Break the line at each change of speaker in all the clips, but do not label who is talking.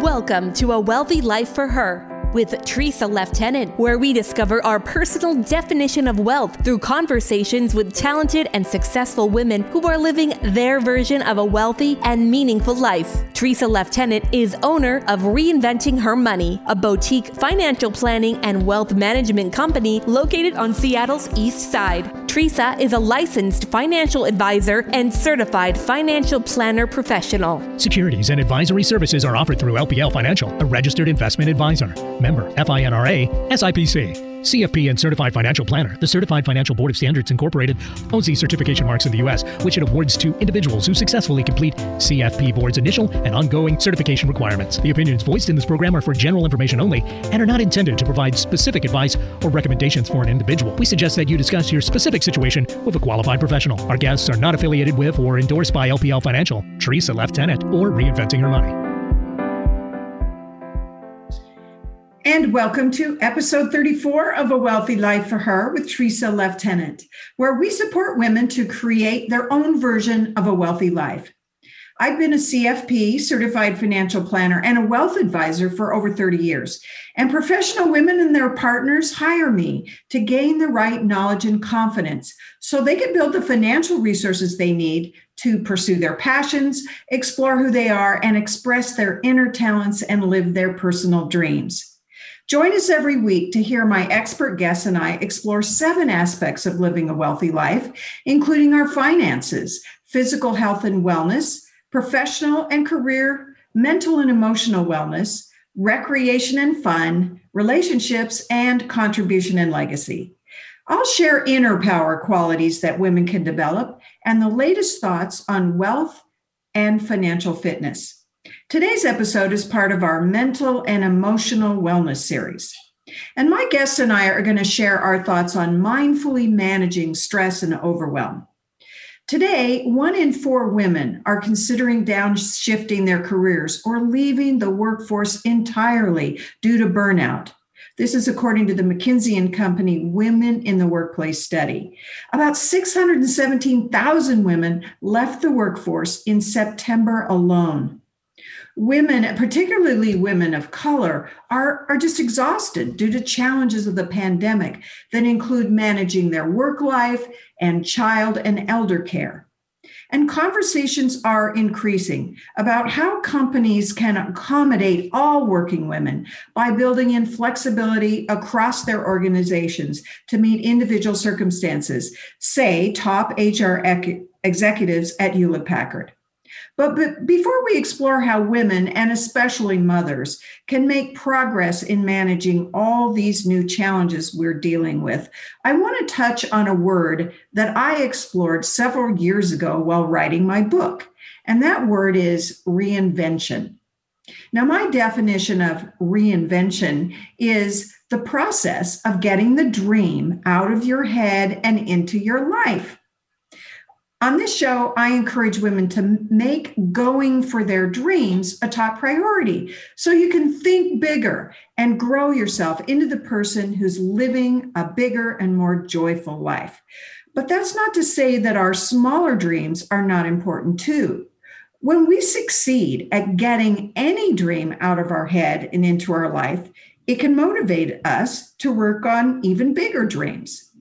Welcome to A Wealthy Life for Her with Tresa Leftenant, where we discover our personal definition of wealth through conversations with talented and successful women who are living their version of a wealthy and meaningful life. Tresa Leftenant is owner of Reinventing Her Money, a boutique financial planning and wealth management company located on Seattle's East Side. Tresa is a licensed financial advisor and certified financial planner professional.
Securities and advisory services are offered through LPL Financial, a registered investment advisor. Member FINRA SIPC. CFP and Certified Financial Planner. The Certified Financial Board of Standards Incorporated owns these certification marks in the U.S., which it awards to individuals who successfully complete CFP Board's initial and ongoing certification requirements. The opinions voiced in this program are for general information only and are not intended to provide specific advice or recommendations for an individual. We suggest that you discuss your specific situation with a qualified professional. Our guests are not affiliated with or endorsed by LPL Financial, Tresa Leftenant, or Reinventing Her Money.
And welcome to episode 34 of A Wealthy Life for Her with Tresa Leftenant, where we support women to create their own version of a wealthy life. I've been a CFP, certified financial planner, and a wealth advisor for over 30 years. And professional women and their partners hire me to gain the right knowledge and confidence so they can build the financial resources they need to pursue their passions, explore who they are, and express their inner talents and live their personal dreams. Join us every week to hear my expert guests and I explore seven aspects of living a wealthy life, including our finances, physical health and wellness, professional and career, mental and emotional wellness, recreation and fun, relationships, and contribution and legacy. I'll share inner power qualities that women can develop and the latest thoughts on wealth and financial fitness. Today's episode is part of our mental and emotional wellness series. And my guests and I are going to share our thoughts on mindfully managing stress and overwhelm. Today, one in four women are considering downshifting their careers or leaving the workforce entirely due to burnout. This is according to the McKinsey and Company Women in the Workplace study. About 617,000 women left the workforce in September alone women, particularly women of color, are, are just exhausted due to challenges of the pandemic that include managing their work life and child and elder care. And conversations are increasing about how companies can accommodate all working women by building in flexibility across their organizations to meet individual circumstances, say top HR executives at Hewlett Packard. But, but before we explore how women, and especially mothers, can make progress in managing all these new challenges we're dealing with, I want to touch on a word that I explored several years ago while writing my book. And that word is reinvention. Now, my definition of reinvention is the process of getting the dream out of your head and into your life. On this show, I encourage women to make going for their dreams a top priority so you can think bigger and grow yourself into the person who's living a bigger and more joyful life. But that's not to say that our smaller dreams are not important too. When we succeed at getting any dream out of our head and into our life, it can motivate us to work on even bigger dreams.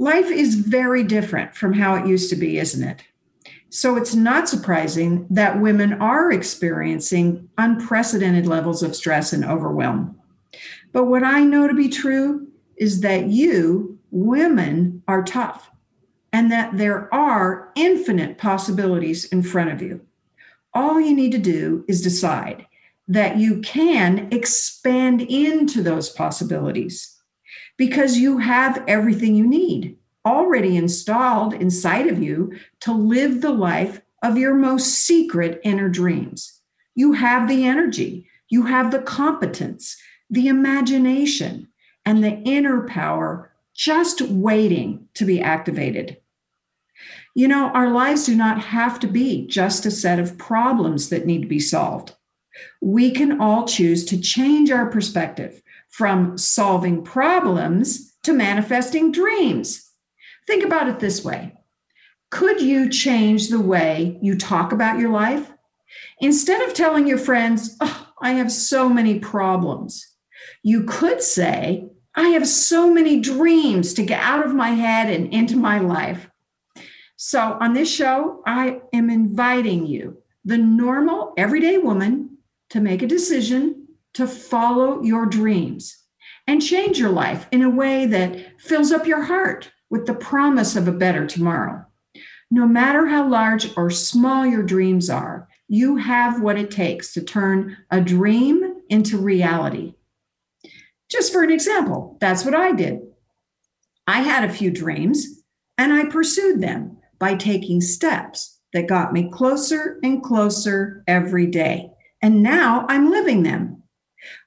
Life is very different from how it used to be, isn't it? So it's not surprising that women are experiencing unprecedented levels of stress and overwhelm. But what I know to be true is that you, women, are tough and that there are infinite possibilities in front of you. All you need to do is decide that you can expand into those possibilities because you have everything you need already installed inside of you to live the life of your most secret inner dreams. You have the energy, you have the competence, the imagination, and the inner power just waiting to be activated. You know, our lives do not have to be just a set of problems that need to be solved. We can all choose to change our perspective from solving problems to manifesting dreams. Think about it this way Could you change the way you talk about your life? Instead of telling your friends, oh, I have so many problems. You could say, I have so many dreams to get out of my head and into my life. So, on this show, I am inviting you, the normal, everyday woman, to make a decision to follow your dreams and change your life in a way that fills up your heart with the promise of a better tomorrow. No matter how large or small your dreams are, you have what it takes to turn a dream into reality. Just for an example, that's what I did. I had a few dreams and I pursued them by taking steps that got me closer and closer every day. And now I'm living them.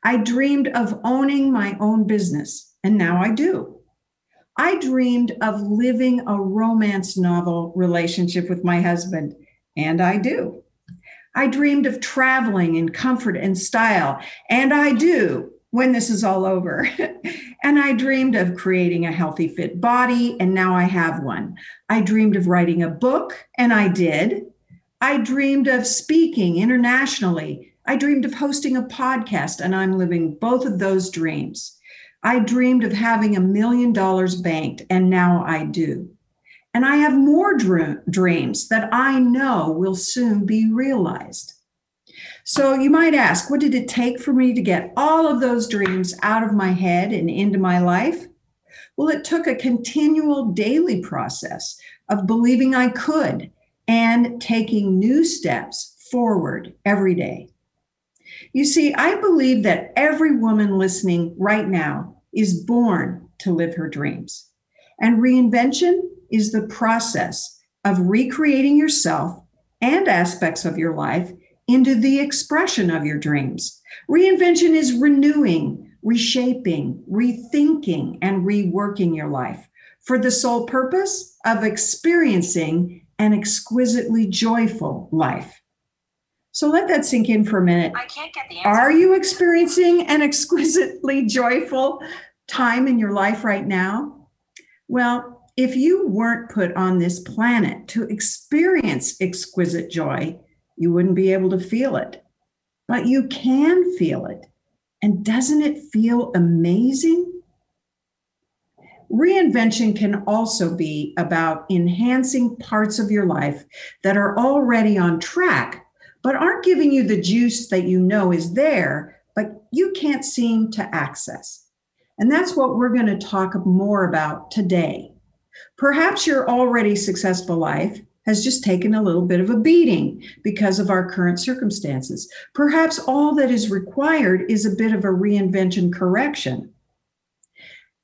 I dreamed of owning my own business, and now I do. I dreamed of living a romance novel relationship with my husband, and I do. I dreamed of traveling in comfort and style, and I do when this is all over. and I dreamed of creating a healthy, fit body, and now I have one. I dreamed of writing a book, and I did. I dreamed of speaking internationally. I dreamed of hosting a podcast, and I'm living both of those dreams. I dreamed of having a million dollars banked, and now I do. And I have more dr- dreams that I know will soon be realized. So you might ask, what did it take for me to get all of those dreams out of my head and into my life? Well, it took a continual daily process of believing I could and taking new steps forward every day. You see, I believe that every woman listening right now is born to live her dreams. And reinvention is the process of recreating yourself and aspects of your life into the expression of your dreams. Reinvention is renewing, reshaping, rethinking, and reworking your life for the sole purpose of experiencing an exquisitely joyful life. So let that sink in for a minute.
I can't get the answer.
Are you experiencing an exquisitely joyful time in your life right now? Well, if you weren't put on this planet to experience exquisite joy, you wouldn't be able to feel it. But you can feel it. And doesn't it feel amazing? Reinvention can also be about enhancing parts of your life that are already on track, but aren't giving you the juice that you know is there, but you can't seem to access. And that's what we're going to talk more about today. Perhaps your already successful life has just taken a little bit of a beating because of our current circumstances. Perhaps all that is required is a bit of a reinvention correction.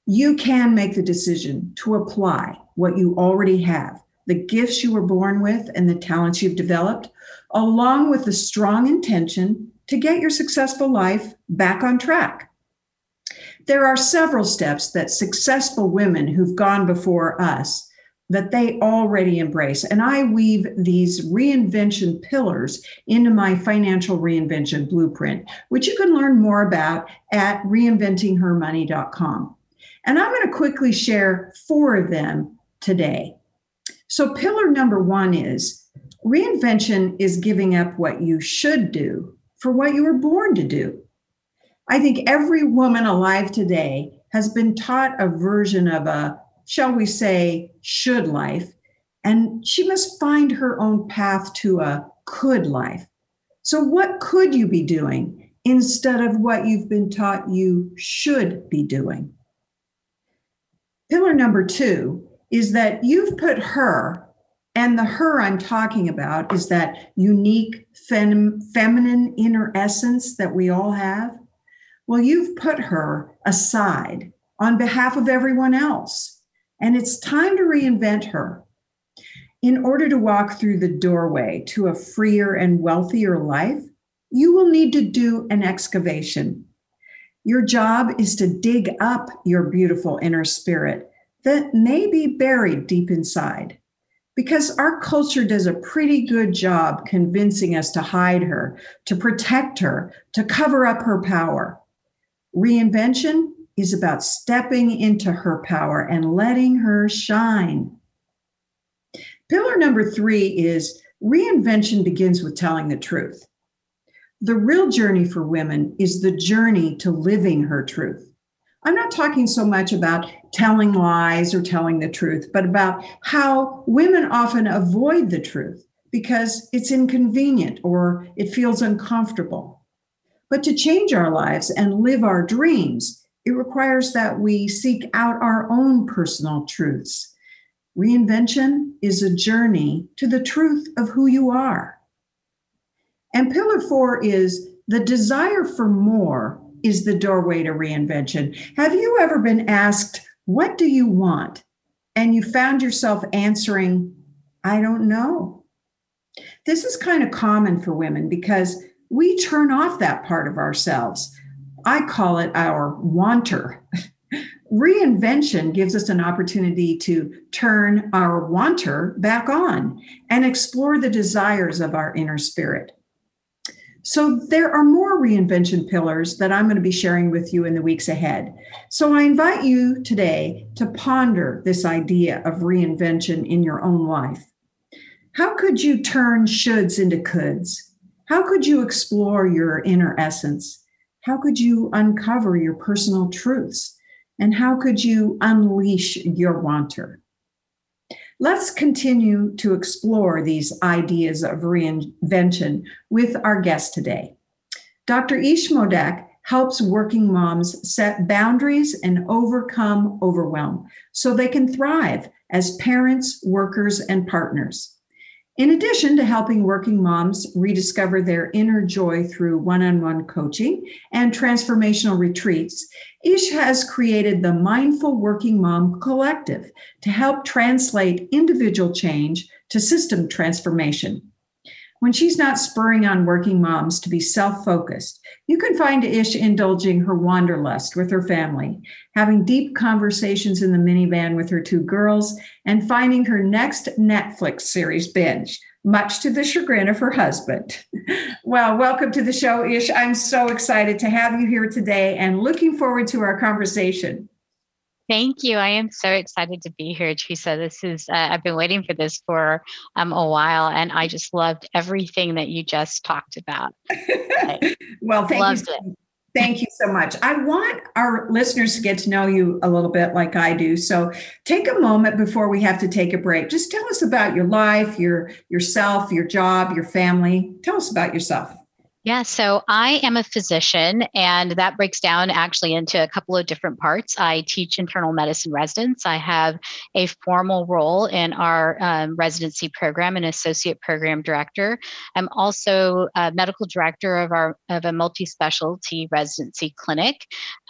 You can make the decision to apply what you already have, the gifts you were born with and the talents you've developed, along with the strong intention to get your successful life back on track. There are several steps that successful women who've gone before us that they already embrace. And I weave these reinvention pillars into my financial reinvention blueprint, which you can learn more about at reinventinghermoney.com. And I'm going to quickly share four of them today. So, pillar number one is reinvention is giving up what you should do for what you were born to do. I think every woman alive today has been taught a version of a shall we say, should life. And she must find her own path to a could life. So, what could you be doing instead of what you've been taught you should be doing? Pillar number two is that you've put her, and the her I'm talking about is that unique fem- feminine inner essence that we all have. Well, you've put her aside on behalf of everyone else and it's time to reinvent her. In order to walk through the doorway to a freer and wealthier life, you will need to do an excavation. Your job is to dig up your beautiful inner spirit that may be buried deep inside. Because our culture does a pretty good job convincing us to hide her, to protect her, to cover up her power. Reinvention is about stepping into her power and letting her shine. Pillar number three is reinvention begins with telling the truth. The real journey for women is the journey to living her truth. I'm not talking so much about telling lies or telling the truth, but about how women often avoid the truth because it's inconvenient or it feels uncomfortable. But to change our lives and live our dreams, it requires that we seek out our own personal truths. Reinvention is a journey to the truth of who you are. And pillar four is the desire for more is the doorway to reinvention. Have you ever been asked, What do you want? And you found yourself answering, I don't know. This is kind of common for women because we turn off that part of ourselves. I call it our wanter. Reinvention gives us an opportunity to turn our wanter back on and explore the desires of our inner spirit. So, there are more reinvention pillars that I'm going to be sharing with you in the weeks ahead. So, I invite you today to ponder this idea of reinvention in your own life. How could you turn shoulds into coulds? How could you explore your inner essence? How could you uncover your personal truths? And how could you unleash your wanter? Let's continue to explore these ideas of reinvention with our guest today. Dr. Ish Modak helps working moms set boundaries and overcome overwhelm so they can thrive as parents, workers, and partners. In addition to helping working moms rediscover their inner joy through one on one coaching and transformational retreats, Ish has created the Mindful Working Mom Collective to help translate individual change to system transformation. When she's not spurring on working moms to be self focused, you can find Ish indulging her wanderlust with her family, having deep conversations in the minivan with her two girls, and finding her next Netflix series binge, much to the chagrin of her husband. well, welcome to the show, Ish. I'm so excited to have you here today and looking forward to our conversation.
Thank you. I am so excited to be here, Tresa. This is, uh, I've been waiting for this for um, a while, and I just loved everything that you just talked about.
well, thank loved you. It. Thank you so much. I want our listeners to get to know you a little bit like I do. So take a moment before we have to take a break. Just tell us about your life, your yourself, your job, your family. Tell us about yourself.
Yeah, so I am a physician, and that breaks down actually into a couple of different parts. I teach internal medicine residents. I have a formal role in our um, residency program, an associate program director. I'm also a medical director of our of a multi-specialty residency clinic,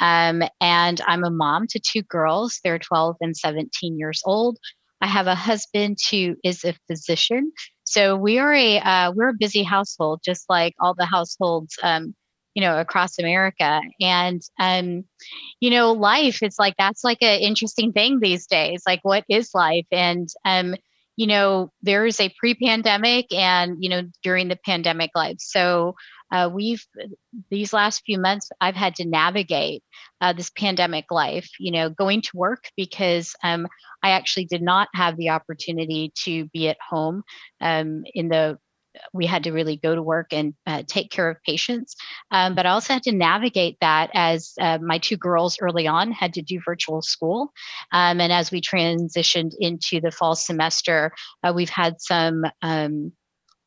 um, and I'm a mom to two girls. They're 12 and 17 years old. I have a husband who is a physician. So we are a uh, we're a busy household, just like all the households, um, you know, across America. And um, you know, life is like that's like an interesting thing these days. Like, what is life? And um, you know, there is a pre-pandemic and you know during the pandemic life. So uh, we've these last few months i've had to navigate uh, this pandemic life you know going to work because um, i actually did not have the opportunity to be at home um, in the we had to really go to work and uh, take care of patients. Um, but I also had to navigate that as uh, my two girls early on had to do virtual school. Um, and as we transitioned into the fall semester, uh, we've had some um,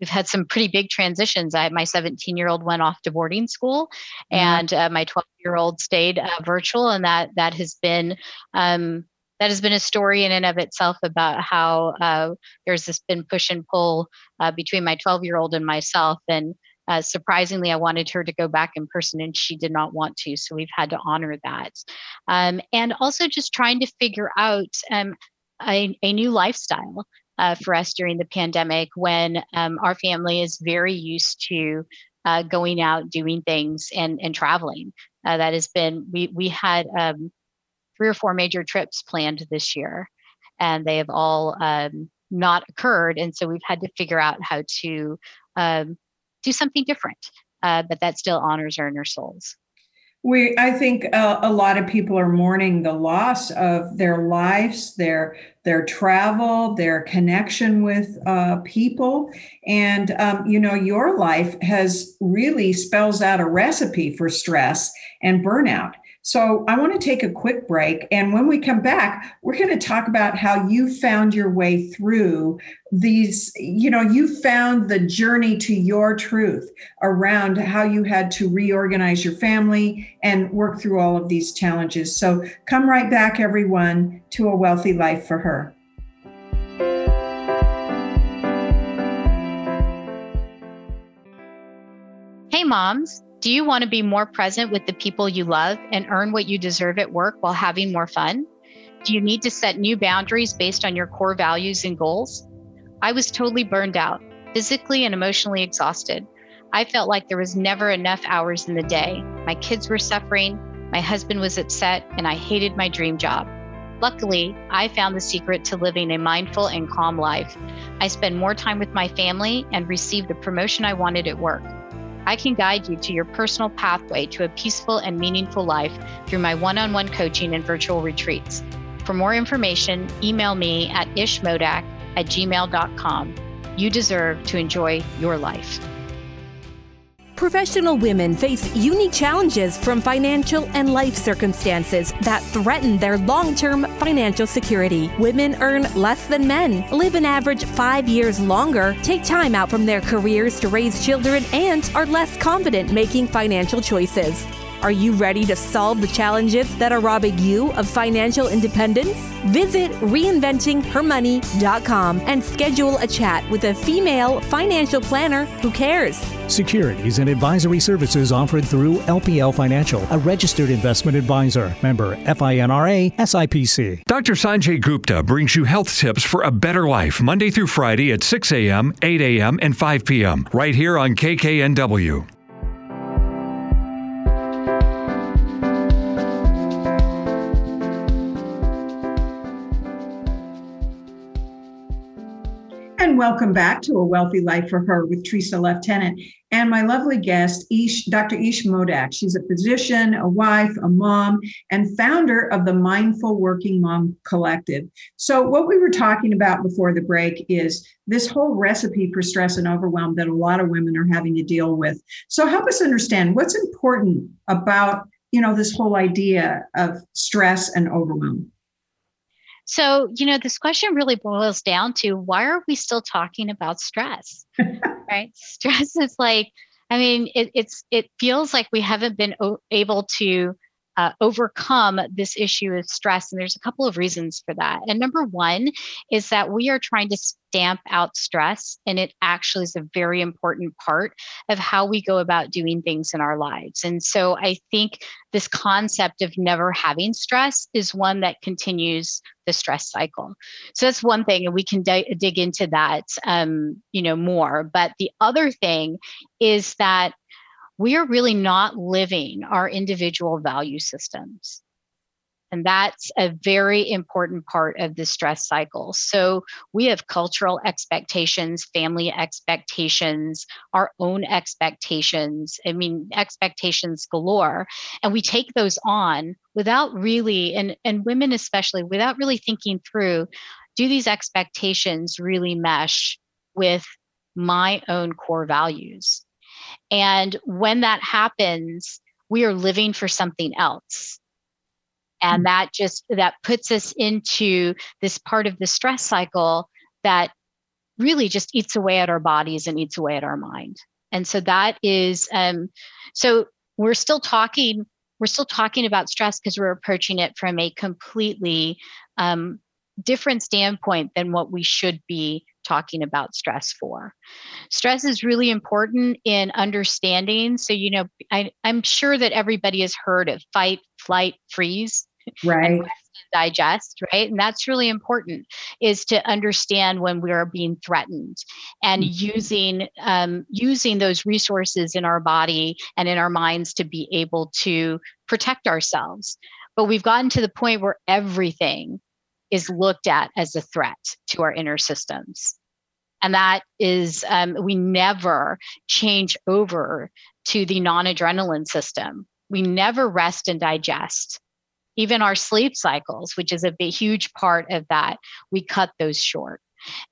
we've had some pretty big transitions. I, my 17 year old went off to boarding school, mm-hmm. and uh, my 12 year old stayed uh, virtual, and that that has been um, that has been a story in and of itself about how uh, there's this been push and pull uh, between my 12 year old and myself, and uh, surprisingly, I wanted her to go back in person, and she did not want to. So we've had to honor that, um, and also just trying to figure out. Um, a, a, new lifestyle uh, for us during the pandemic when um, our family is very used to uh, going out, doing things, and and traveling. Uh, that has been we we had um, three or four major trips planned this year, and they have all um, not occurred, and so we've had to figure out how to um, do something different, uh, but that still honors our inner souls.
We, I think uh, a lot of people are mourning the loss of their lives, their their travel, their connection with uh, people, and um, you know, your life has really spells out a recipe for stress and burnout. So I want to take a quick break. And when we come back, we're going to talk about how you found your way through these, you know, you found the journey to your truth around how you had to reorganize your family and work through all of these challenges. So come right back, everyone, to a wealthy life for her.
Hey, moms. Do you want to be more present with the people you love and earn what you deserve at work while having more fun? Do you need to set new boundaries based on your core values and goals? I was totally burned out, physically and emotionally exhausted. I felt like there was never enough hours in the day. My kids were suffering, my husband was upset, and I hated my dream job. Luckily, I found the secret to living a mindful and calm life. I spend more time with my family and received the promotion I wanted at work. I can guide you to your personal pathway to a peaceful and meaningful life through my one on one coaching and virtual retreats. For more information, email me at ishmodak at gmail.com. You deserve to enjoy your life.
Professional women face unique challenges from financial and life circumstances that threaten their long term financial security. Women earn less than men, live an average five years longer, take time out from their careers to raise children, and are less confident making financial choices. Are you ready to solve the challenges that are robbing you of financial independence? Visit reinventinghermoney.com and schedule a chat with a female financial planner who cares.
Securities and advisory services offered through LPL Financial, a registered investment advisor. Member FINRA SIPC.
Dr. Sanjay Gupta brings you health tips for a better life Monday through Friday at 6 a.m., 8 a.m., and 5 p.m. right here on KKNW.
And welcome back to A Wealthy Life for Her with Tresa Leftenant and my lovely guest, Ish, Dr. Ish Modak. She's a physician, a wife, a mom, and founder of the Mindful Working Mom Collective. So, what we were talking about before the break is this whole recipe for stress and overwhelm that a lot of women are having to deal with. So, help us understand what's important about you know this whole idea of stress and overwhelm.
So, you know, this question really boils down to why are we still talking about stress? right? Stress is like, I mean, it, it's it feels like we haven't been able to uh, overcome this issue of stress. And there's a couple of reasons for that. And number one is that we are trying to stamp out stress, and it actually is a very important part of how we go about doing things in our lives. And so I think this concept of never having stress is one that continues the stress cycle. So that's one thing, and we can d- dig into that, um, you know, more. But the other thing is that we are really not living our individual value systems. And that's a very important part of the stress cycle. So we have cultural expectations, family expectations, our own expectations. I mean, expectations galore. And we take those on without really, and, and women especially, without really thinking through do these expectations really mesh with my own core values? And when that happens, we are living for something else. And mm. that just that puts us into this part of the stress cycle that really just eats away at our bodies and eats away at our mind. And so that is um, so we're still talking we're still talking about stress because we're approaching it from a completely um, different standpoint than what we should be talking about stress for. Stress is really important in understanding. So, you know, I, am sure that everybody has heard of fight, flight, freeze.
Right.
digest right and that's really important is to understand when we are being threatened and mm-hmm. using um, using those resources in our body and in our minds to be able to protect ourselves but we've gotten to the point where everything is looked at as a threat to our inner systems. And that is, um, we never change over to the non adrenaline system, we never rest and digest. Even our sleep cycles, which is a big, huge part of that, we cut those short.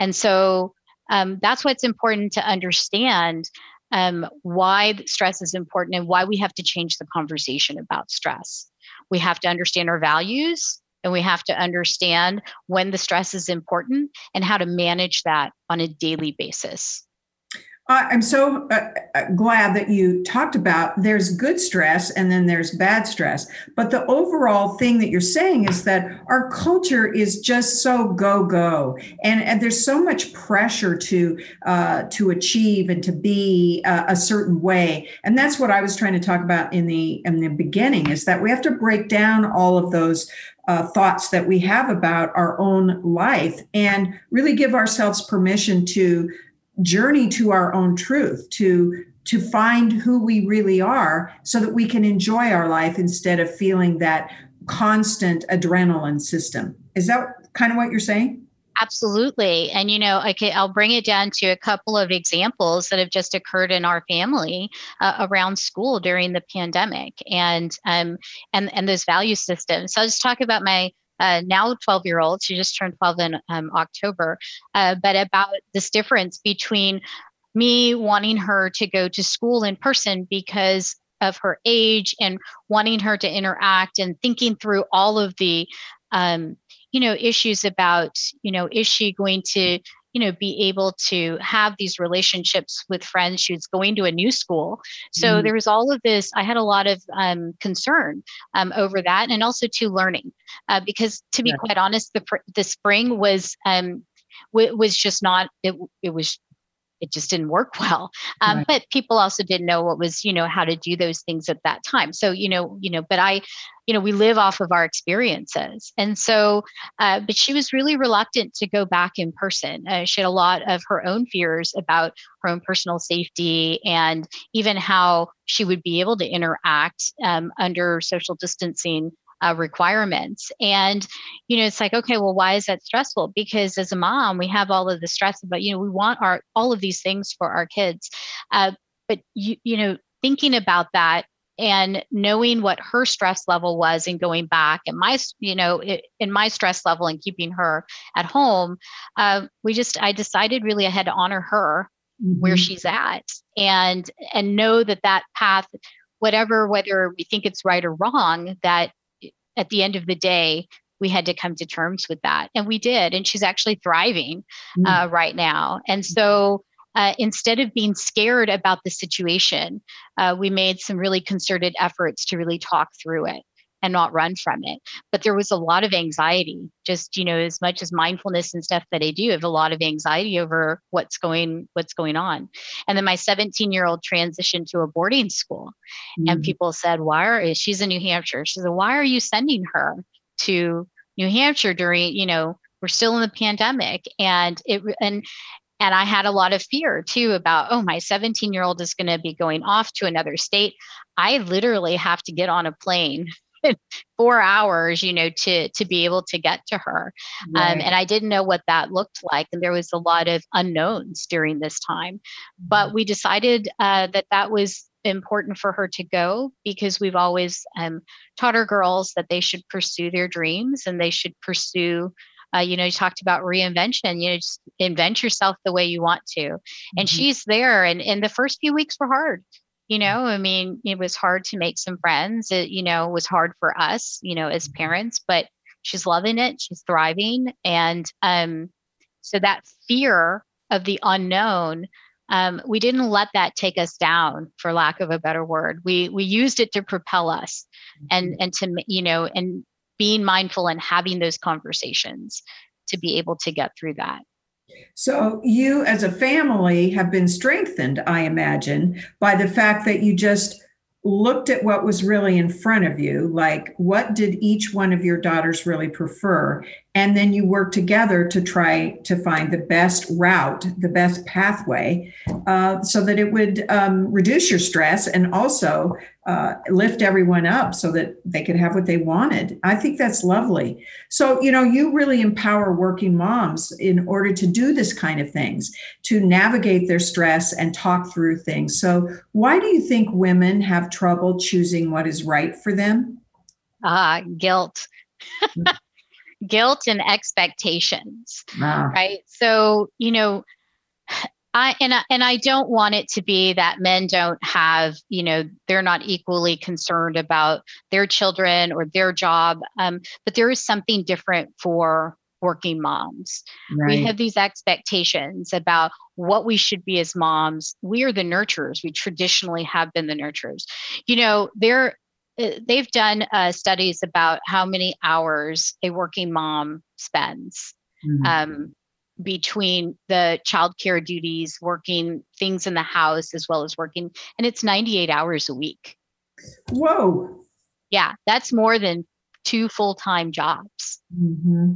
And so um, that's what's important to understand um, why stress is important and why we have to change the conversation about stress. We have to understand our values and we have to understand when the stress is important and how to manage that on a daily basis.
I'm so uh, uh, glad that you talked about there's good stress and then there's bad stress. But the overall thing that you're saying is that our culture is just so go go, and, and there's so much pressure to uh, to achieve and to be uh, a certain way. And that's what I was trying to talk about in the in the beginning is that we have to break down all of those uh, thoughts that we have about our own life and really give ourselves permission to journey to our own truth to to find who we really are so that we can enjoy our life instead of feeling that constant adrenaline system. Is that kind of what you're saying?
Absolutely. And you know okay i'll bring it down to a couple of examples that have just occurred in our family uh, around school during the pandemic. And um and and those value systems. So i'll just talk about my uh, now 12 year old. She just turned 12 in um, October. Uh, but about this difference between me wanting her to go to school in person because of her age and wanting her to interact and thinking through all of the um, you know issues about you know is she going to you know be able to have these relationships with friends she was going to a new school so mm-hmm. there was all of this i had a lot of um, concern um, over that and also to learning uh, because to be yeah. quite honest the, the spring was um, w- was just not it, it was it just didn't work well. Um, right. but people also didn't know what was you know how to do those things at that time. So you know you know but i you know we live off of our experiences. And so uh, but she was really reluctant to go back in person. Uh, she had a lot of her own fears about her own personal safety and even how she would be able to interact um, under social distancing uh, requirements. And, you know, it's like, okay, well, why is that stressful? Because as a mom, we have all of the stress but, you know, we want our all of these things for our kids. Uh, but you, you know, thinking about that and knowing what her stress level was and going back and my you know in my stress level and keeping her at home uh, we just i decided really i had to honor her mm-hmm. where she's at and and know that that path whatever whether we think it's right or wrong that at the end of the day, we had to come to terms with that. And we did. And she's actually thriving mm. uh, right now. And so uh, instead of being scared about the situation, uh, we made some really concerted efforts to really talk through it and not run from it. But there was a lot of anxiety, just, you know, as much as mindfulness and stuff that I do, I have a lot of anxiety over what's going, what's going on. And then my 17 year old transitioned to a boarding school. Mm-hmm. And people said, why are, she's in New Hampshire. She said, why are you sending her to New Hampshire during, you know, we're still in the pandemic. And it, and, and I had a lot of fear too about, oh, my 17 year old is going to be going off to another state. I literally have to get on a plane four hours you know to to be able to get to her um, right. um, and i didn't know what that looked like and there was a lot of unknowns during this time but mm-hmm. we decided uh, that that was important for her to go because we've always um, taught our girls that they should pursue their dreams and they should pursue uh, you know you talked about reinvention you know just invent yourself the way you want to and mm-hmm. she's there and, and the first few weeks were hard you know i mean it was hard to make some friends it you know was hard for us you know as parents but she's loving it she's thriving and um so that fear of the unknown um, we didn't let that take us down for lack of a better word. We we used it to propel us and mm-hmm. and to you know and being mindful and having those conversations to be able to get through that
so, you as a family have been strengthened, I imagine, by the fact that you just looked at what was really in front of you like what did each one of your daughters really prefer and then you work together to try to find the best route, the best pathway, uh, so that it would um, reduce your stress and also uh, lift everyone up so that they could have what they wanted. I think that's lovely. So, you know, you really empower working moms in order to do this kind of things, to navigate their stress and talk through things. So, why do you think women have trouble choosing what is right for them?
Ah, guilt. guilt and expectations. Ah. Right. So, you know, I and I, and I don't want it to be that men don't have, you know, they're not equally concerned about their children or their job. Um, but there is something different for working moms. Right. We have these expectations about what we should be as moms. We are the nurturers. We traditionally have been the nurturers. You know, there they've done uh, studies about how many hours a working mom spends. Mm-hmm. Um, between the childcare duties, working things in the house, as well as working, and it's 98 hours a week.
Whoa.
Yeah, that's more than two full time jobs. Mm-hmm.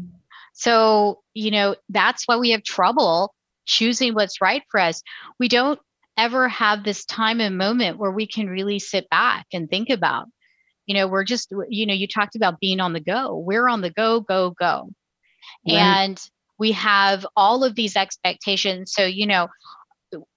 So, you know, that's why we have trouble choosing what's right for us. We don't ever have this time and moment where we can really sit back and think about, you know, we're just, you know, you talked about being on the go. We're on the go, go, go. Right. And we have all of these expectations so you know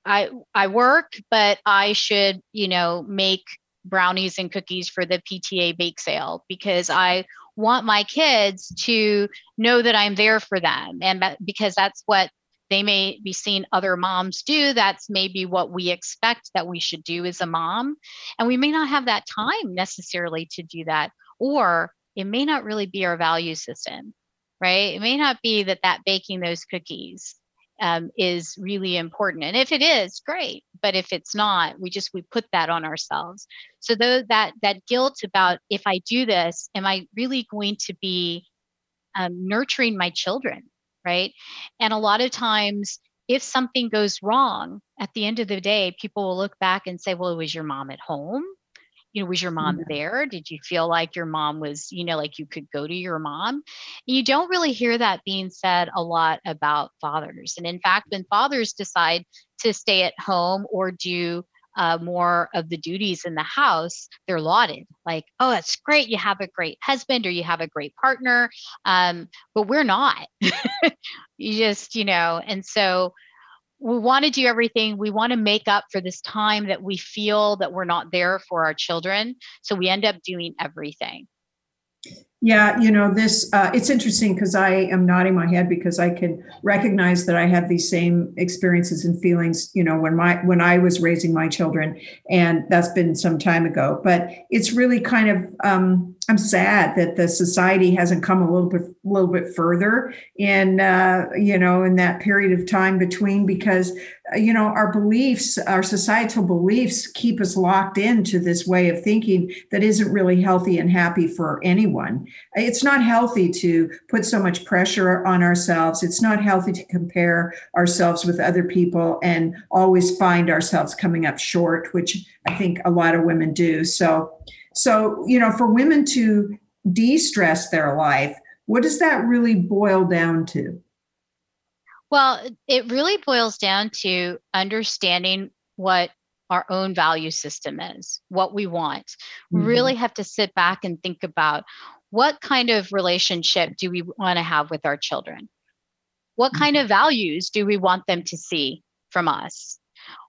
i i work but i should you know make brownies and cookies for the pta bake sale because i want my kids to know that i'm there for them and because that's what they may be seeing other moms do that's maybe what we expect that we should do as a mom and we may not have that time necessarily to do that or it may not really be our value system right? It may not be that that baking those cookies um, is really important, and if it is, great. But if it's not, we just we put that on ourselves. So though that that guilt about if I do this, am I really going to be um, nurturing my children, right? And a lot of times, if something goes wrong, at the end of the day, people will look back and say, "Well, was your mom at home?" you know was your mom there did you feel like your mom was you know like you could go to your mom you don't really hear that being said a lot about fathers and in fact when fathers decide to stay at home or do uh, more of the duties in the house, they're lauded. Like, oh, that's great. You have a great husband or you have a great partner. Um, but we're not. you just, you know, and so we want to do everything. We want to make up for this time that we feel that we're not there for our children. So we end up doing everything.
Yeah, you know, this, uh, it's interesting because I am nodding my head because I can recognize that I have these same experiences and feelings, you know, when my, when I was raising my children and that's been some time ago, but it's really kind of, um, I'm sad that the society hasn't come a little bit, a little bit further in, uh, you know, in that period of time between because you know our beliefs our societal beliefs keep us locked into this way of thinking that isn't really healthy and happy for anyone. It's not healthy to put so much pressure on ourselves. It's not healthy to compare ourselves with other people and always find ourselves coming up short which i think a lot of women do. So so you know for women to de-stress their life what does that really boil down to
well, it really boils down to understanding what our own value system is, what we want. Mm-hmm. We really have to sit back and think about what kind of relationship do we want to have with our children? What mm-hmm. kind of values do we want them to see from us?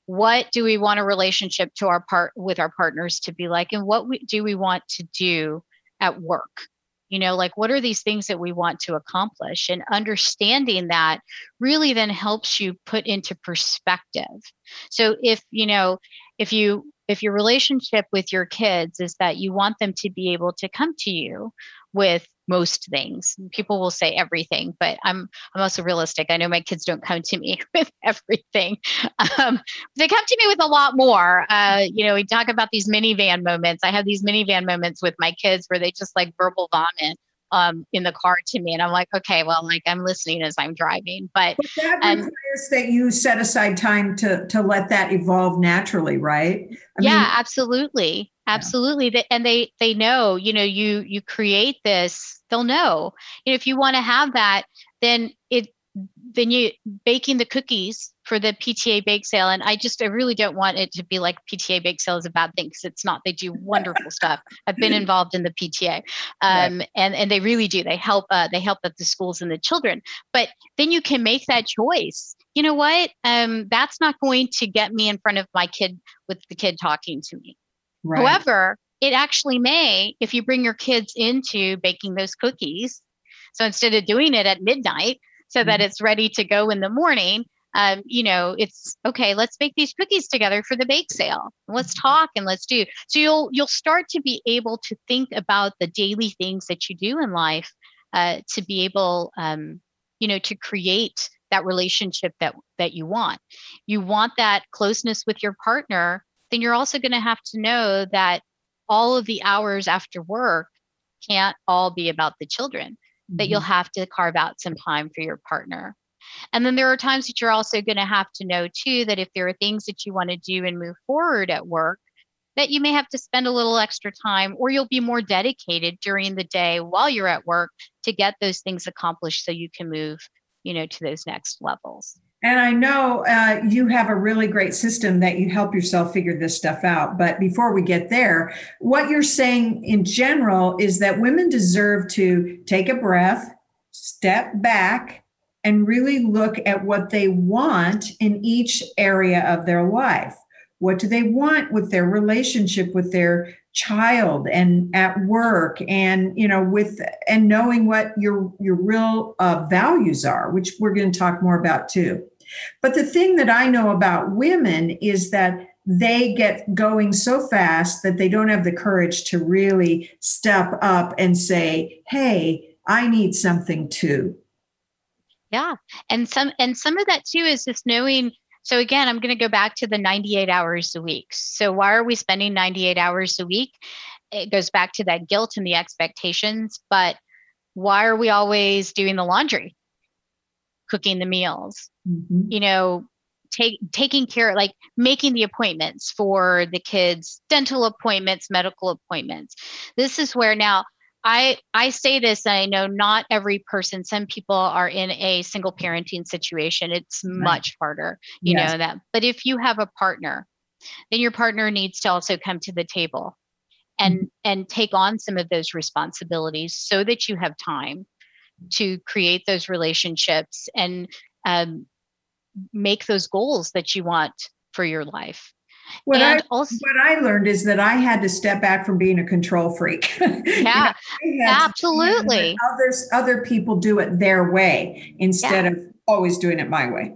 What do we want a relationship to our part with our partners to be like? And what we, do we want to do at work? You know like what are these things that we want to accomplish? And understanding that really then helps you put into perspective. So if you know if you if your relationship with your kids is that you want them to be able to come to you with most things people will say everything but i'm i'm also realistic i know my kids don't come to me with everything um, they come to me with a lot more uh, you know we talk about these minivan moments i have these minivan moments with my kids where they just like verbal vomit um, in the car to me. And I'm like, okay, well, like I'm listening as I'm driving. But, but
that um, requires that you set aside time to to let that evolve naturally, right?
I yeah, mean, absolutely. Absolutely yeah. and they they know you know you you create this they'll know you know if you want to have that then it then you baking the cookies for the PTA bake sale. And I just, I really don't want it to be like PTA bake sale is a bad thing because it's not. They do wonderful stuff. I've been involved in the PTA, um, right. and and they really do. They help. Uh, they help the schools and the children. But then you can make that choice. You know what? Um, that's not going to get me in front of my kid with the kid talking to me. Right. However, it actually may if you bring your kids into baking those cookies. So instead of doing it at midnight, so that mm-hmm. it's ready to go in the morning. Um, you know, it's okay, let's make these cookies together for the bake sale. Let's talk and let's do. So you'll you'll start to be able to think about the daily things that you do in life uh, to be able, um, you know, to create that relationship that that you want. You want that closeness with your partner, then you're also going to have to know that all of the hours after work can't all be about the children mm-hmm. that you'll mm-hmm. have to carve out some time for your partner. And then there are times that you're also going to have to know too that if there are things that you want to do and move forward at work, that you may have to spend a little extra time or you'll be more dedicated during the day while you're at work to get those things accomplished so you can move, you know, to those next levels.
And I know uh, you have a really great system that you help yourself figure this stuff out. But before we get there, what you're saying in general is that women deserve to take a breath, step back, and really look at what they want in each area of their life. What do they want with their relationship with their child and at work and you know with and knowing what your your real uh, values are which we're going to talk more about too but the thing that I know about women is that they get going so fast that they don't have the courage to really step up and say, "Hey, I need something too."
Yeah. And some and some of that too is just knowing so again, I'm going to go back to the 98 hours a week. So why are we spending 98 hours a week? It goes back to that guilt and the expectations, but why are we always doing the laundry? Cooking the meals, mm-hmm. you know take taking care like making the appointments for the kids dental appointments medical appointments this is where now I I say this, I know not every person. Some people are in a single parenting situation. It's right. much harder, you yes. know that. But if you have a partner, then your partner needs to also come to the table and mm-hmm. and take on some of those responsibilities so that you have time to create those relationships and um, make those goals that you want for your life.
What and I also, what I learned is that I had to step back from being a control freak.
Yeah, you know, absolutely.
Others other people do it their way instead yeah. of always doing it my way.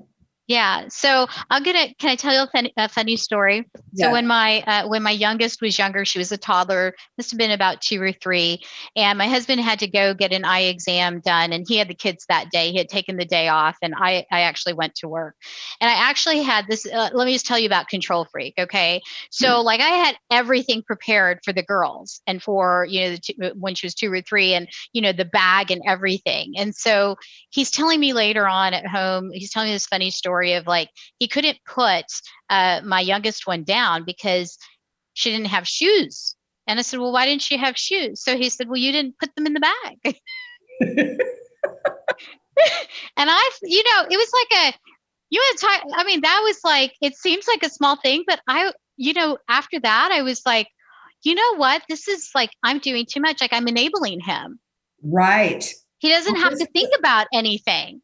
Yeah. So I'm gonna. Can I tell you a funny, a funny story? Yes. So when my uh, when my youngest was younger, she was a toddler. Must have been about two or three, and my husband had to go get an eye exam done, and he had the kids that day. He had taken the day off, and I I actually went to work, and I actually had this. Uh, let me just tell you about control freak. Okay. So mm-hmm. like I had everything prepared for the girls and for you know two, when she was two or three, and you know the bag and everything. And so he's telling me later on at home. He's telling me this funny story story of like he couldn't put uh, my youngest one down because she didn't have shoes. And I said, Well, why didn't she have shoes? So he said, Well, you didn't put them in the bag. and I, you know, it was like a, you had talk, I mean, that was like, it seems like a small thing, but I, you know, after that, I was like, you know what? This is like, I'm doing too much. Like, I'm enabling him.
Right.
He doesn't have to think about anything.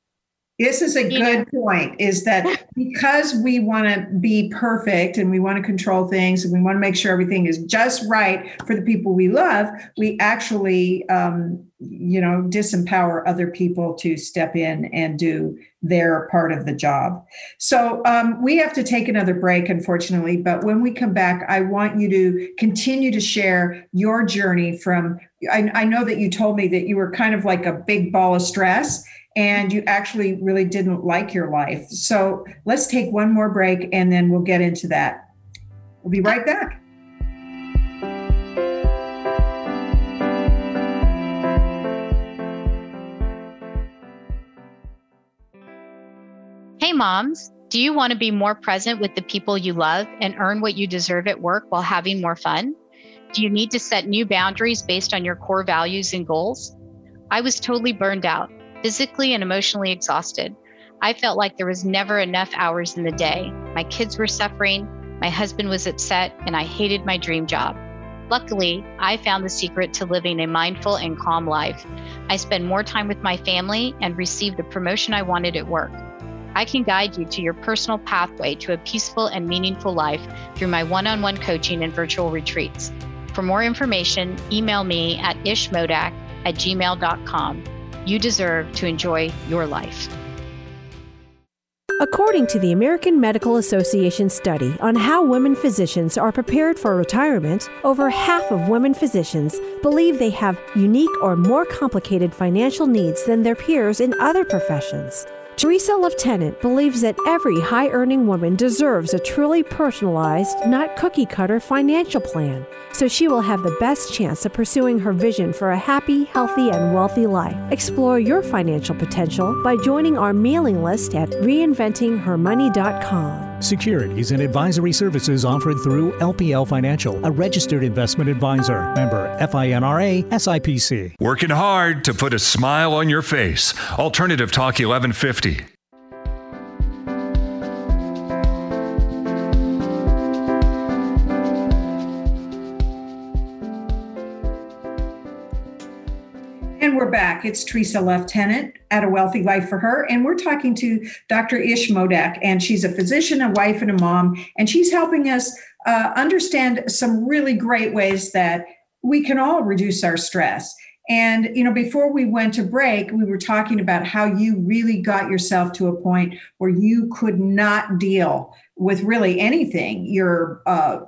This is a good point is that because we want to be perfect and we want to control things and we want to make sure everything is just right for the people we love, we actually, um, you know, disempower other people to step in and do their part of the job. So um, we have to take another break, unfortunately. But when we come back, I want you to continue to share your journey from. I, I know that you told me that you were kind of like a big ball of stress and you actually really didn't like your life. So let's take one more break and then we'll get into that. We'll be right back.
Hey, moms. Do you want to be more present with the people you love and earn what you deserve at work while having more fun? Do you need to set new boundaries based on your core values and goals? I was totally burned out, physically and emotionally exhausted. I felt like there was never enough hours in the day. My kids were suffering, my husband was upset, and I hated my dream job. Luckily, I found the secret to living a mindful and calm life. I spend more time with my family and receive the promotion I wanted at work. I can guide you to your personal pathway to a peaceful and meaningful life through my one on one coaching and virtual retreats. For more information, email me at ishmodak at gmail.com. You deserve to enjoy your life.
According to the American Medical Association study on how women physicians are prepared for retirement, over half of women physicians believe they have unique or more complicated financial needs than their peers in other professions. Tresa Leftenant believes that every high earning woman deserves a truly personalized, not cookie cutter financial plan, so she will have the best chance of pursuing her vision for a happy, healthy, and wealthy life. Explore your financial potential by joining our mailing list at reinventinghermoney.com.
Securities and advisory services offered through LPL Financial, a registered investment advisor. Member FINRA SIPC.
Working hard to put a smile on your face. Alternative Talk 1150.
We're back. It's Tresa Leftenant at A Wealthy Life for Her. And we're talking to Dr. Ish Modak, and she's a physician, a wife, and a mom. And she's helping us uh, understand some really great ways that we can all reduce our stress. And, you know, before we went to break, we were talking about how you really got yourself to a point where you could not deal with really anything. Your uh,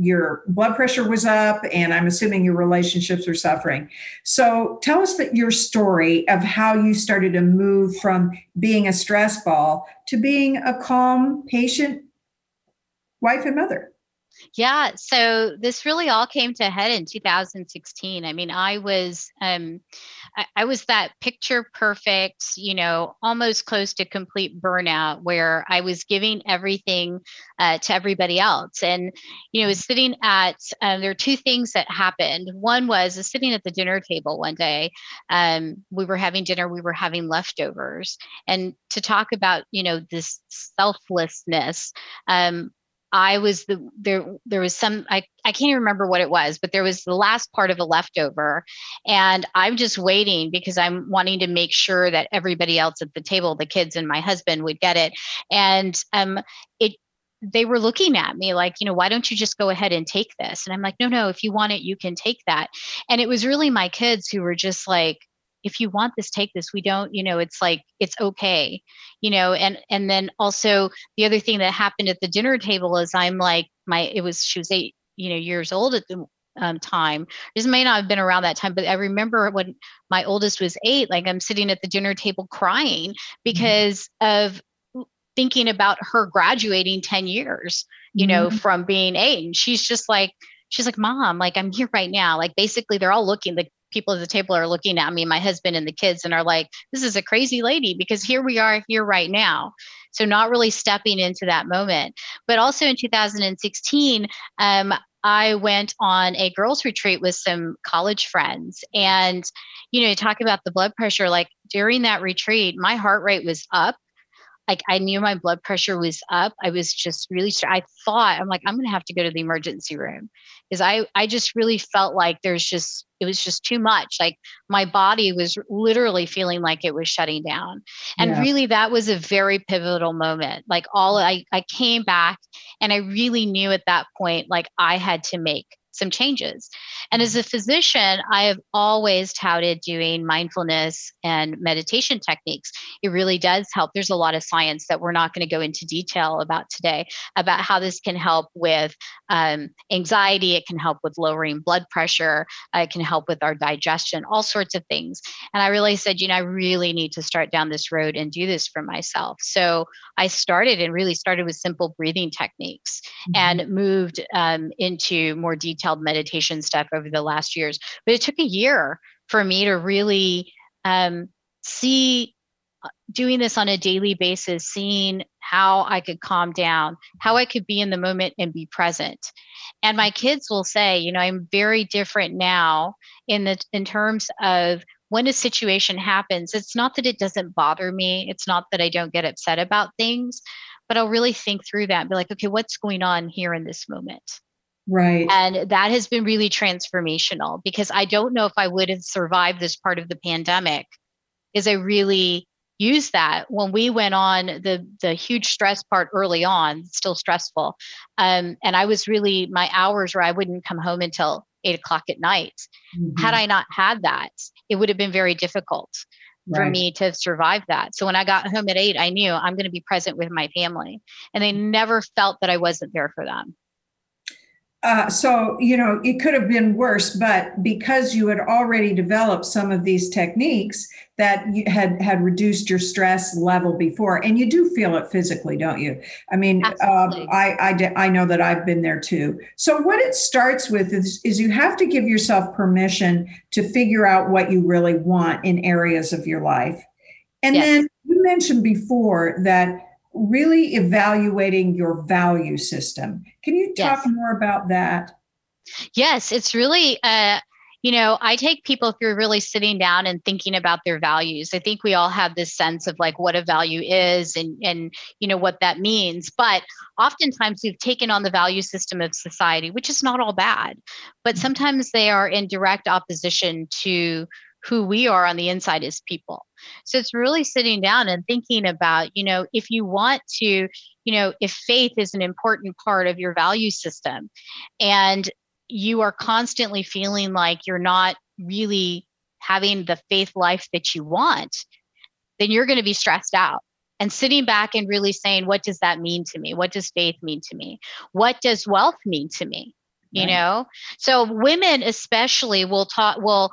your blood pressure was up and i'm assuming your relationships were suffering so tell us that your story of how you started to move from being a stress ball to being a calm patient wife and mother
yeah, so this really all came to a head in 2016. I mean, I was um, I, I was that picture perfect, you know, almost close to complete burnout, where I was giving everything uh, to everybody else, and you know, was sitting at. Um, there are two things that happened. One was uh, sitting at the dinner table one day. Um, we were having dinner. We were having leftovers, and to talk about you know this selflessness. Um, I was the there there was some I, I can't even remember what it was, but there was the last part of a leftover. And I'm just waiting because I'm wanting to make sure that everybody else at the table, the kids and my husband would get it. And um it they were looking at me like, you know, why don't you just go ahead and take this? And I'm like, no, no, if you want it, you can take that. And it was really my kids who were just like, if you want this take this we don't you know it's like it's okay you know and and then also the other thing that happened at the dinner table is i'm like my it was she was eight you know years old at the um, time this may not have been around that time but i remember when my oldest was eight like i'm sitting at the dinner table crying mm-hmm. because mm-hmm. of thinking about her graduating 10 years you mm-hmm. know from being eight and she's just like she's like mom like i'm here right now like basically they're all looking the people at the table are looking at me, my husband and the kids, and are like, this is a crazy lady because here we are here right now. So, not really stepping into that moment. But also in 2016, um, I went on a girls' retreat with some college friends. And, you know, you talk about the blood pressure, like during that retreat, my heart rate was up like I knew my blood pressure was up. I was just really I thought I'm like I'm going to have to go to the emergency room because I I just really felt like there's just it was just too much. Like my body was literally feeling like it was shutting down. And yeah. really that was a very pivotal moment. Like all I I came back and I really knew at that point like I had to make some changes. And as a physician, I have always touted doing mindfulness and meditation techniques. It really does help. There's a lot of science that we're not going to go into detail about today about how this can help with um, anxiety, it can help with lowering blood pressure, uh, it can help with our digestion, all sorts of things. And I really said, you know, I really need to start down this road and do this for myself. So I started and really started with simple breathing techniques mm-hmm. and moved um, into more detail detailed meditation stuff over the last years. But it took a year for me to really um, see uh, doing this on a daily basis, seeing how I could calm down, how I could be in the moment and be present. And my kids will say, you know, I'm very different now in the in terms of when a situation happens, it's not that it doesn't bother me, it's not that I don't get upset about things, but I'll really think through that and be like, okay, what's going on here in this moment?
Right.
And that has been really transformational because I don't know if I would have survived this part of the pandemic is I really use that when we went on the the huge stress part early on still stressful um, and i was really my hours where i wouldn't come home until eight o'clock at night mm-hmm. had i not had that it would have been very difficult for right. me to survive that so when i got home at eight i knew i'm going to be present with my family and they never felt that i wasn't there for them
uh, so you know it could have been worse but because you had already developed some of these techniques that you had had reduced your stress level before and you do feel it physically don't you? I mean um, I, I i know that i've been there too. So what it starts with is, is you have to give yourself permission to figure out what you really want in areas of your life. And yes. then you mentioned before that really evaluating your value system. Can you talk yes. more about that?
Yes, it's really uh you know, I take people through really sitting down and thinking about their values. I think we all have this sense of like what a value is and and you know what that means. But oftentimes we've taken on the value system of society, which is not all bad, but mm-hmm. sometimes they are in direct opposition to who we are on the inside as people. So it's really sitting down and thinking about, you know, if you want to, you know, if faith is an important part of your value system and you are constantly feeling like you're not really having the faith life that you want, then you're going to be stressed out. And sitting back and really saying, what does that mean to me? What does faith mean to me? What does wealth mean to me? you right. know so women especially will talk will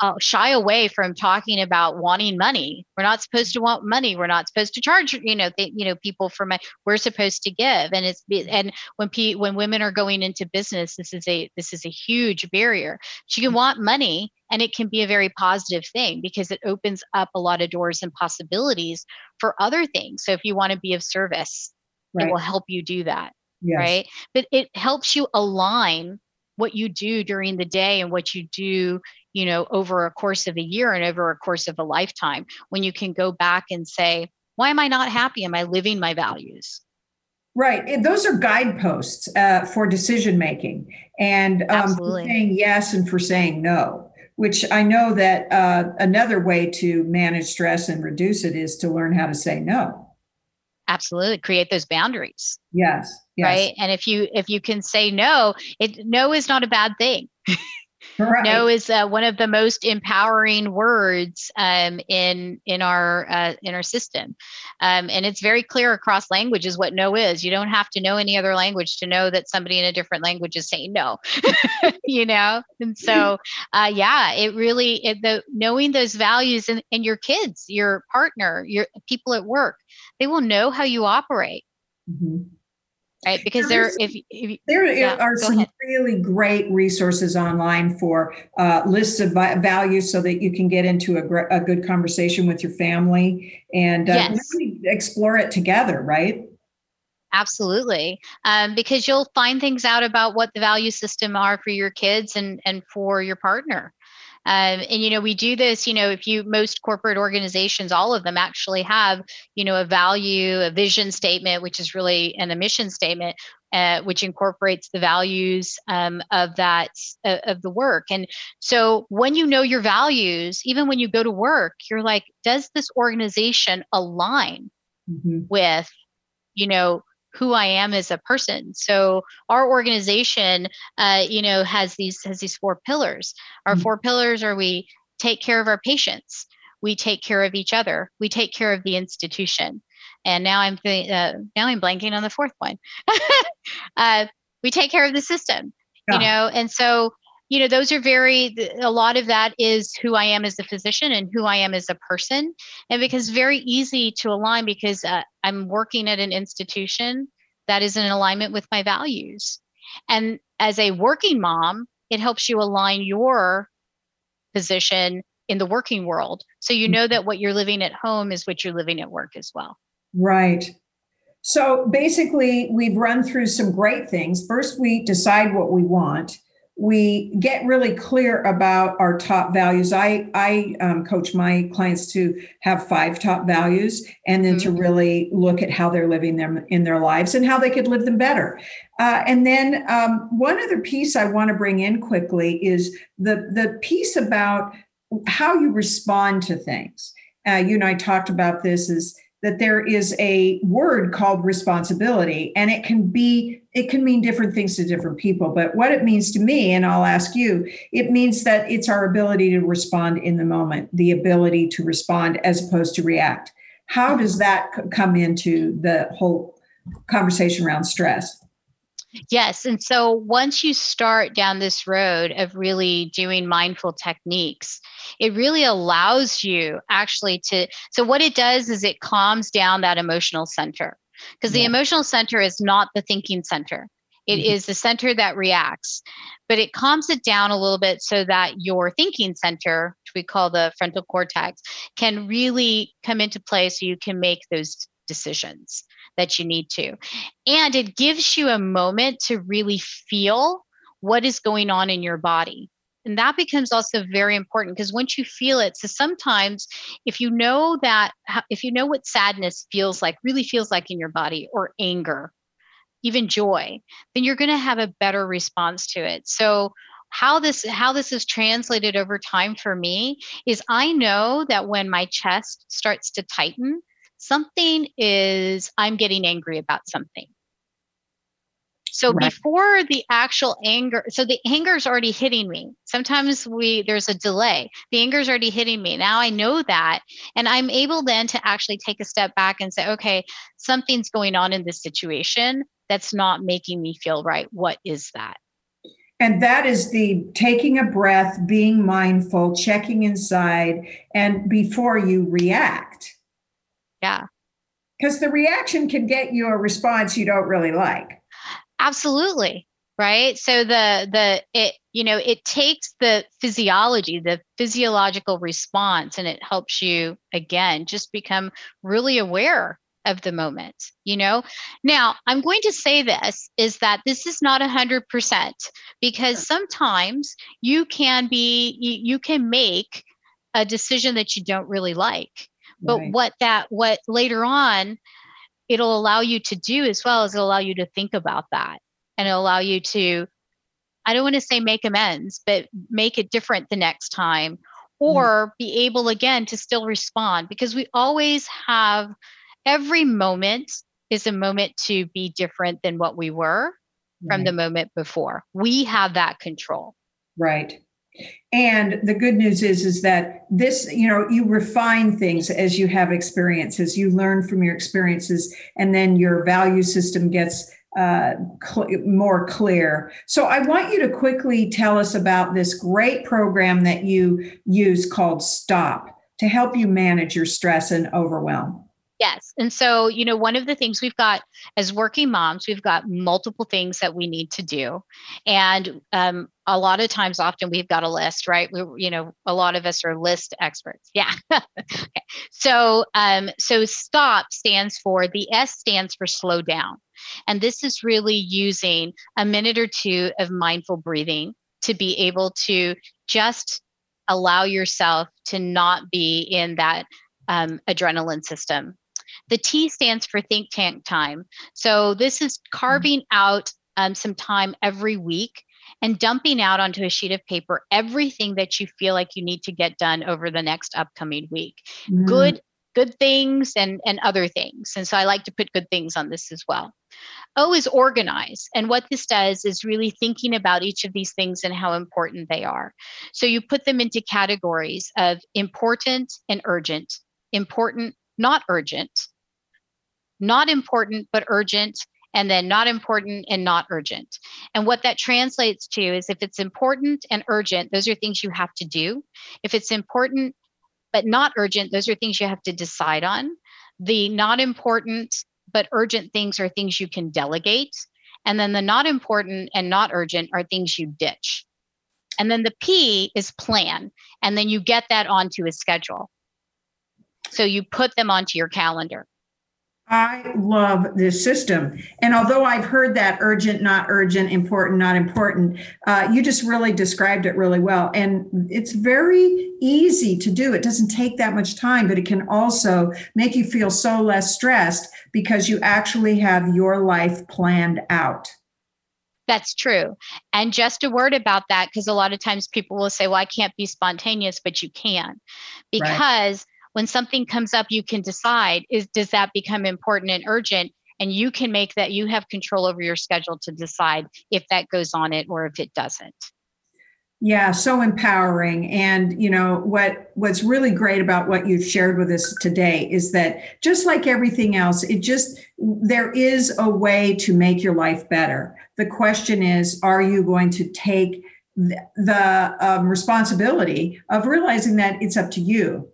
uh, shy away from talking about wanting money. We're not supposed to want money. We're not supposed to charge, you know, th- you know, people for money. We're supposed to give, and it's and when pe- when women are going into business, this is a this is a huge barrier. You can want money, and it can be a very positive thing because it opens up a lot of doors and possibilities for other things. So if you want to be of service, right. it will help you do that, yes. right? But it helps you align what you do during the day and what you do you know over a course of a year and over a course of a lifetime when you can go back and say why am i not happy am i living my values
Right. Those are guideposts uh, for decision making and um, for saying yes and for saying no, which I know that uh, another way to manage stress and reduce it is to learn how to say no.
Absolutely. Create those boundaries.
Yes. yes.
Right. And if you if you can say no, it no is not a bad thing. Right. No is uh, one of the most empowering words um, in in our uh, in our system, um, and it's very clear across languages what no is. You don't have to know any other language to know that somebody in a different language is saying no. you know, and so uh, yeah, it really it, the knowing those values and, and your kids, your partner, your people at work, they will know how you operate. Mm-hmm right because there if, if
there yeah, are some ahead. really great resources online for uh, lists of values so that you can get into a, a good conversation with your family and uh, yes. really explore it together right
absolutely um, because you'll find things out about what the value system are for your kids and and for your partner um, and you know, we do this. You know, if you most corporate organizations, all of them actually have you know a value, a vision statement, which is really an a mission statement, uh, which incorporates the values um, of that uh, of the work. And so, when you know your values, even when you go to work, you're like, does this organization align mm-hmm. with you know who I am as a person. So our organization, uh, you know, has these has these four pillars. Our mm-hmm. four pillars are we take care of our patients, we take care of each other, we take care of the institution. And now I'm uh, now I'm blanking on the fourth one. uh, we take care of the system, yeah. you know, and so you know those are very a lot of that is who i am as a physician and who i am as a person. And because very easy to align because uh, i'm working at an institution that is in alignment with my values. And as a working mom it helps you align your position in the working world. So you know that what you're living at home is what you're living at work as well.
Right. So basically, we've run through some great things. First, we decide what we want. We get really clear about our top values. I I um, coach my clients to have five top values, and then mm-hmm. to really look at how they're living them in their lives and how they could live them better. Uh, and then um, one other piece I want to bring in quickly is the the piece about how you respond to things. Uh, you and I talked about this is that there is a word called responsibility and it can be it can mean different things to different people but what it means to me and I'll ask you it means that it's our ability to respond in the moment the ability to respond as opposed to react how does that come into the whole conversation around stress
Yes. And so once you start down this road of really doing mindful techniques, it really allows you actually to. So, what it does is it calms down that emotional center because yeah. the emotional center is not the thinking center. It mm-hmm. is the center that reacts, but it calms it down a little bit so that your thinking center, which we call the frontal cortex, can really come into play so you can make those decisions that you need to. And it gives you a moment to really feel what is going on in your body. And that becomes also very important because once you feel it, so sometimes if you know that, if you know what sadness feels like, really feels like in your body, or anger, even joy, then you're going to have a better response to it. So, how this how this is translated over time for me is i know that when my chest starts to tighten something is i'm getting angry about something so right. before the actual anger so the anger is already hitting me sometimes we there's a delay the anger is already hitting me now i know that and i'm able then to actually take a step back and say okay something's going on in this situation that's not making me feel right what is that
and that is the taking a breath being mindful checking inside and before you react
yeah.
Because the reaction can get you a response you don't really like.
Absolutely. Right. So the the it you know it takes the physiology, the physiological response, and it helps you again just become really aware of the moment you know now i'm going to say this is that this is not 100% because sometimes you can be you, you can make a decision that you don't really like but right. what that what later on it'll allow you to do as well as it'll allow you to think about that and it'll allow you to i don't want to say make amends but make it different the next time mm. or mm. be able again to still respond because we always have every moment is a moment to be different than what we were right. from the moment before we have that control
right and the good news is is that this you know you refine things as you have experiences. You learn from your experiences and then your value system gets uh, cl- more clear. So i want you to quickly tell us about this great program that you use called stop to help you manage your stress and overwhelm
Yes. And so, you know, one of the things we've got as working moms, we've got multiple things that we need to do. And um, a lot of times, often we've got a list, right? We, you know, a lot of us are list experts. Yeah. okay. So, um, so STOP stands for the S stands for slow down. And this is really using a minute or two of mindful breathing to be able to just allow yourself to not be in that um, adrenaline system the T stands for think tank time. So this is mm-hmm. carving out um, some time every week and dumping out onto a sheet of paper everything that you feel like you need to get done over the next upcoming week. Mm. Good good things and and other things. And so I like to put good things on this as well. O is organize. And what this does is really thinking about each of these things and how important they are. So you put them into categories of important and urgent, important, not urgent, not important but urgent, and then not important and not urgent. And what that translates to is if it's important and urgent, those are things you have to do. If it's important but not urgent, those are things you have to decide on. The not important but urgent things are things you can delegate. And then the not important and not urgent are things you ditch. And then the P is plan. And then you get that onto a schedule. So you put them onto your calendar.
I love this system. And although I've heard that urgent, not urgent, important, not important, uh, you just really described it really well. And it's very easy to do. It doesn't take that much time, but it can also make you feel so less stressed because you actually have your life planned out.
That's true. And just a word about that, because a lot of times people will say, well, I can't be spontaneous, but you can. Because right when something comes up you can decide is does that become important and urgent? And you can make that you have control over your schedule to decide if that goes on it or if it doesn't.
Yeah so empowering. And you know what what's really great about what you've shared with us today is that just like everything else it just there is a way to make your life better. The question is are you going to take the, um, responsibility of realizing that it's up to you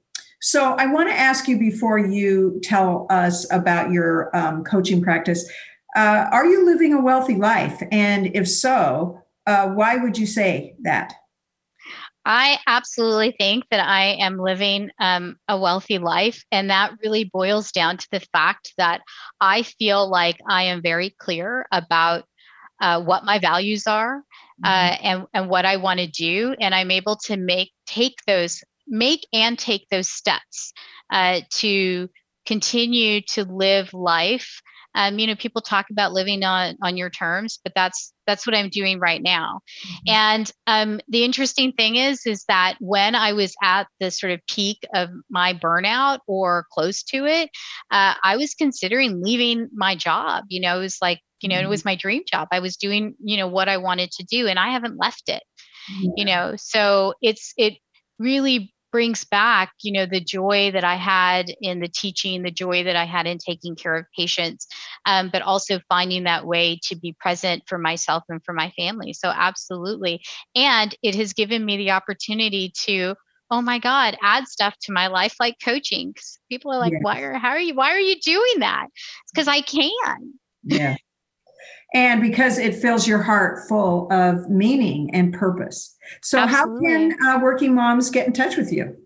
so I want to ask you before you tell us about your um, coaching practice uh, are you living a wealthy life? And if so, uh, why would you say that?
I absolutely think that I am living um, a wealthy life. And that really boils down to the fact that I feel like I am very clear about uh, what my values are uh, mm-hmm. and, and what I want to do. And I'm able to make take those make and take those steps uh, to continue to live life um, you know people talk about living on on your terms but that's that's what i'm doing right now mm-hmm. and um, the interesting thing is is that when i was at the sort of peak of my burnout or close to it uh, i was considering leaving my job you know it was like you know mm-hmm. it was my dream job i was doing you know what i wanted to do and i haven't left it yeah. you know so it's it really brings back you know the joy that i had in the teaching the joy that i had in taking care of patients um, but also finding that way to be present for myself and for my family. So absolutely. And it has given me the opportunity to oh my god add stuff to my life like coaching people are like yes. why are how are you why are you doing that? Because i can.
Yeah and because it fills your heart full of meaning and purpose. So, Absolutely. how can uh, working moms get in touch with you?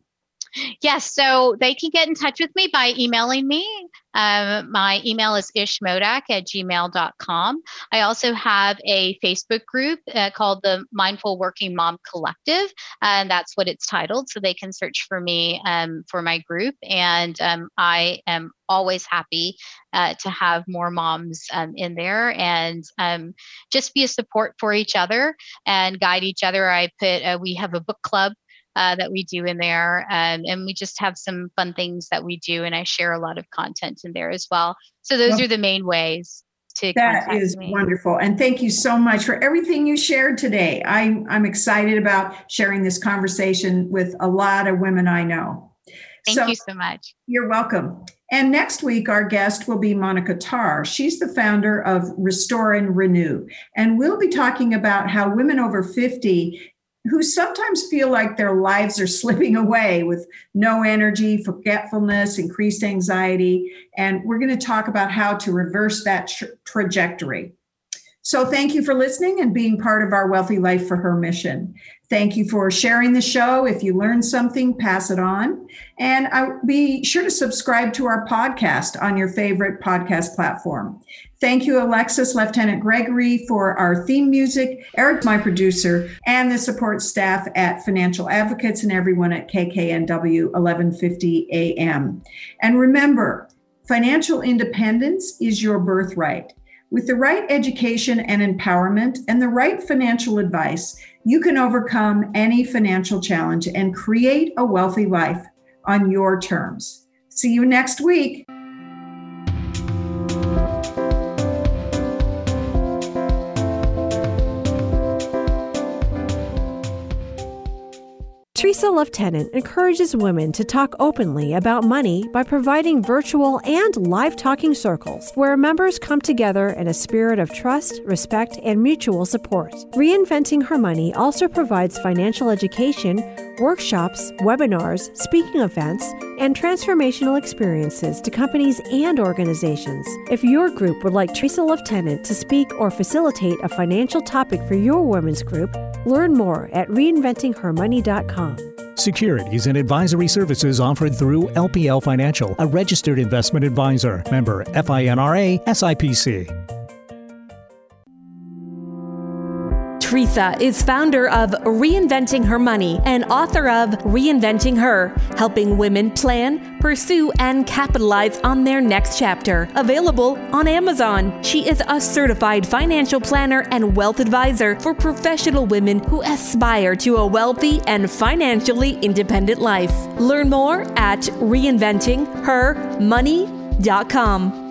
Yes, so they can get in touch with me by emailing me. Um, my email is ishmodak at gmail.com. I also have a Facebook group uh, called the Mindful Working Mom Collective, and that's what it's titled. So they can search for me um, for my group. And um, I am always happy uh, to have more moms um, in there and um, just be a support for each other and guide each other. I put, uh, we have a book club uh, that we do in there. Um, and we just have some fun things that we do. And I share a lot of content in there as well. So those well, are the main ways. To
that is
me.
wonderful. And thank you so much for everything you shared today. I'm, I'm excited about sharing this conversation with a lot of women I know.
Thank so, you so much.
You're welcome. And next week, our guest will be Monica Tarr. She's the founder of Restore and Renew. And we'll be talking about how women over 50 who sometimes feel like their lives are slipping away with no energy, forgetfulness, increased anxiety. And we're going to talk about how to reverse that tra- trajectory. So, thank you for listening and being part of our Wealthy Life for Her mission. Thank you for sharing the show. If you learned something, pass it on. And I, be sure to subscribe to our podcast on your favorite podcast platform. Thank you, Alexis, Leftenant Gregory, for our theme music, Eric, my producer, and the support staff at Financial Advocates and everyone at KKNW 1150 AM. And remember, financial independence is your birthright. With the right education and empowerment and the right financial advice, you can overcome any financial challenge and create a wealthy life on your terms. See you next week.
Tresa Leftenant encourages women to talk openly about money by providing virtual and live talking circles where members come together in a spirit of trust, respect, and mutual support. Reinventing Her Money also provides financial education, workshops, webinars, speaking events, and transformational experiences to companies and organizations. If your group would like Tresa Leftenant to speak or facilitate a financial topic for your women's group, learn more at reinventinghermoney.com.
Securities and advisory services offered through LPL Financial, a registered investment advisor. Member FINRA SIPC.
Tresa is founder of Reinventing Her Money and author of Reinventing Her, helping women plan, pursue, and capitalize on their next chapter. Available on Amazon. She is a certified financial planner and wealth advisor for professional women who aspire to a wealthy and financially independent life. Learn more at reinventinghermoney.com.